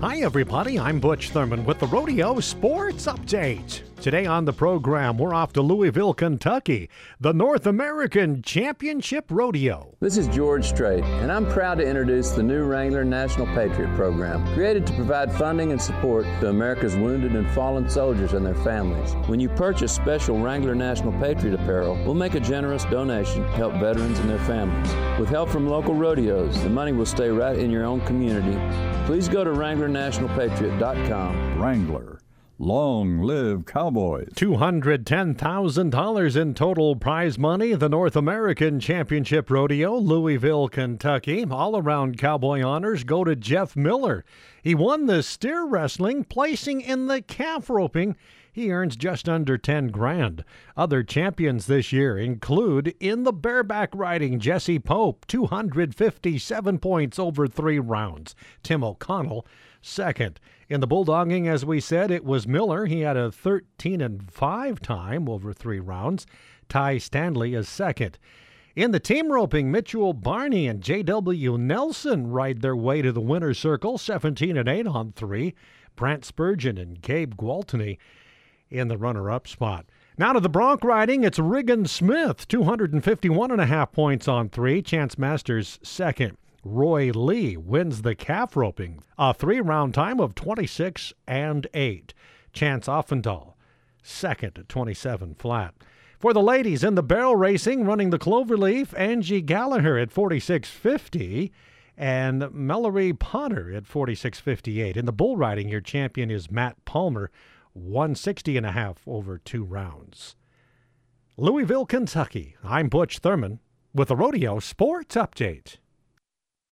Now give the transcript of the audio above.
Hi, everybody. I'm Butch Thurman with the Rodeo Sports Update. Today on the program, we're off to Louisville, Kentucky, the North American Championship Rodeo. This is George Strait, and I'm proud to introduce the new Wrangler National Patriot Program, created to provide funding and support to America's wounded and fallen soldiers and their families. When you purchase special Wrangler National Patriot apparel, we'll make a generous donation to help veterans and their families. With help from local rodeos, the money will stay right in your own community. Please go to WranglerNationalPatriot.com. Wrangler. Long live cowboys. $210,000 in total prize money. The North American Championship Rodeo, Louisville, Kentucky. All around cowboy honors go to Jeff Miller. He won the steer wrestling, placing in the calf roping. He earns just under 10 grand. Other champions this year include in the bareback riding Jesse Pope, 257 points over three rounds. Tim O'Connell, second. In the bulldogging, as we said, it was Miller. He had a 13 and 5 time over three rounds. Ty Stanley is second. In the team roping, Mitchell Barney and J.W. Nelson ride their way to the winner's circle, 17 and 8 on three. Brant Spurgeon and Gabe Gwaltney in the runner up spot. Now to the bronc riding, it's Riggin Smith, 251 and a half points on three. Chance Masters second. Roy Lee wins the calf roping, a three round time of 26 and 8. Chance Oftedahl second at 27 flat. For the ladies in the barrel racing, running the cloverleaf, Angie Gallagher at 46.50 and Mallory Potter at 46.58. In the bull riding, your champion is Matt Palmer 160 and a half over two rounds. Louisville, Kentucky. I'm Butch Thurman with a Rodeo Sports Update.